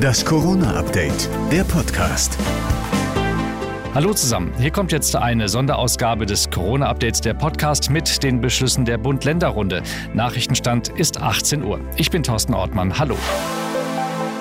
Das Corona-Update, der Podcast. Hallo zusammen, hier kommt jetzt eine Sonderausgabe des Corona-Updates der Podcast mit den Beschlüssen der Bund-Länder-Runde. Nachrichtenstand ist 18 Uhr. Ich bin Thorsten Ortmann. Hallo.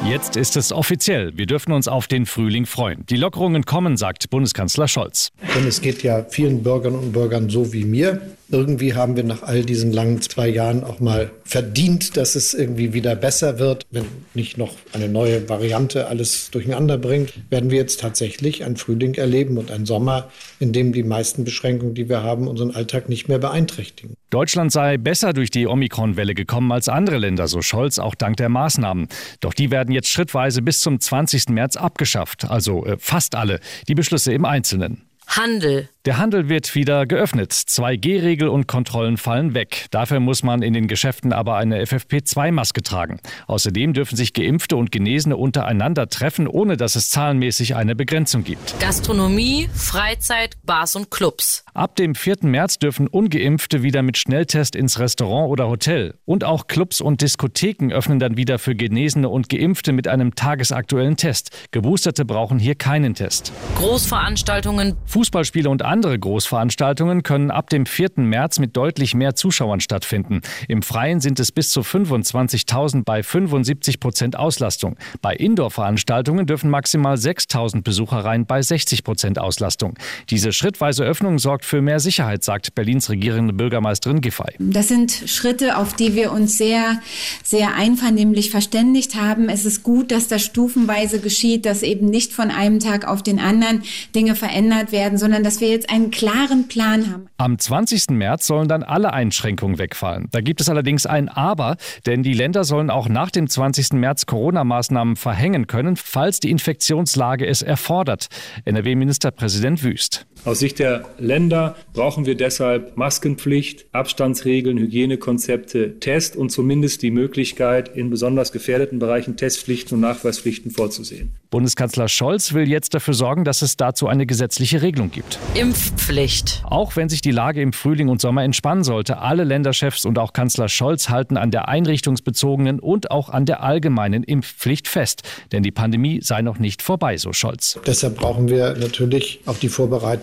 Jetzt ist es offiziell. Wir dürfen uns auf den Frühling freuen. Die Lockerungen kommen, sagt Bundeskanzler Scholz. Denn es geht ja vielen Bürgerinnen und Bürgern so wie mir. Irgendwie haben wir nach all diesen langen zwei Jahren auch mal verdient, dass es irgendwie wieder besser wird. Wenn nicht noch eine neue Variante alles durcheinander bringt, werden wir jetzt tatsächlich einen Frühling erleben und einen Sommer, in dem die meisten Beschränkungen, die wir haben, unseren Alltag nicht mehr beeinträchtigen. Deutschland sei besser durch die Omikron-Welle gekommen als andere Länder, so Scholz, auch dank der Maßnahmen. Doch die werden jetzt schrittweise bis zum 20. März abgeschafft, also äh, fast alle. Die Beschlüsse im Einzelnen. Handel. Der Handel wird wieder geöffnet. 2G-Regel und Kontrollen fallen weg. Dafür muss man in den Geschäften aber eine FFP2-Maske tragen. Außerdem dürfen sich Geimpfte und Genesene untereinander treffen, ohne dass es zahlenmäßig eine Begrenzung gibt. Gastronomie, Freizeit, Bars und Clubs. Ab dem 4. März dürfen Ungeimpfte wieder mit Schnelltest ins Restaurant oder Hotel. Und auch Clubs und Diskotheken öffnen dann wieder für Genesene und Geimpfte mit einem tagesaktuellen Test. Geboosterte brauchen hier keinen Test. Großveranstaltungen, Fußballspiele und andere Großveranstaltungen können ab dem 4. März mit deutlich mehr Zuschauern stattfinden. Im Freien sind es bis zu 25.000 bei 75 Prozent Auslastung. Bei Indoor-Veranstaltungen dürfen maximal 6.000 Besucher rein bei 60 Prozent Auslastung. Diese schrittweise Öffnung sorgt für mehr Sicherheit, sagt Berlins regierende Bürgermeisterin Giffey. Das sind Schritte, auf die wir uns sehr, sehr einvernehmlich verständigt haben. Es ist gut, dass das stufenweise geschieht, dass eben nicht von einem Tag auf den anderen Dinge verändert werden, sondern dass wir jetzt einen klaren Plan haben. Am 20. März sollen dann alle Einschränkungen wegfallen. Da gibt es allerdings ein Aber, denn die Länder sollen auch nach dem 20. März Corona-Maßnahmen verhängen können, falls die Infektionslage es erfordert. NRW-Ministerpräsident Wüst. Aus Sicht der Länder brauchen wir deshalb Maskenpflicht, Abstandsregeln, Hygienekonzepte, Test und zumindest die Möglichkeit, in besonders gefährdeten Bereichen Testpflichten und Nachweispflichten vorzusehen. Bundeskanzler Scholz will jetzt dafür sorgen, dass es dazu eine gesetzliche Regelung gibt. Impfpflicht. Auch wenn sich die Lage im Frühling und Sommer entspannen sollte, alle Länderchefs und auch Kanzler Scholz halten an der einrichtungsbezogenen und auch an der allgemeinen Impfpflicht fest. Denn die Pandemie sei noch nicht vorbei, so Scholz. Deshalb brauchen wir natürlich auch die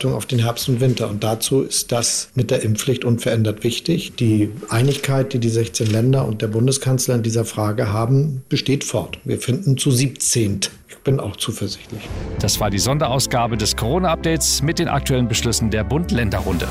Vorbereitung auf den Herbst und Winter. Und dazu ist das mit der Impfpflicht unverändert wichtig. Die Einigkeit, die die 16 Länder und der Bundeskanzler in dieser Frage haben, besteht fort. Wir finden zu 17. Ich bin auch zuversichtlich. Das war die Sonderausgabe des Corona-Updates mit den aktuellen Beschlüssen der Bund-Länder-Runde.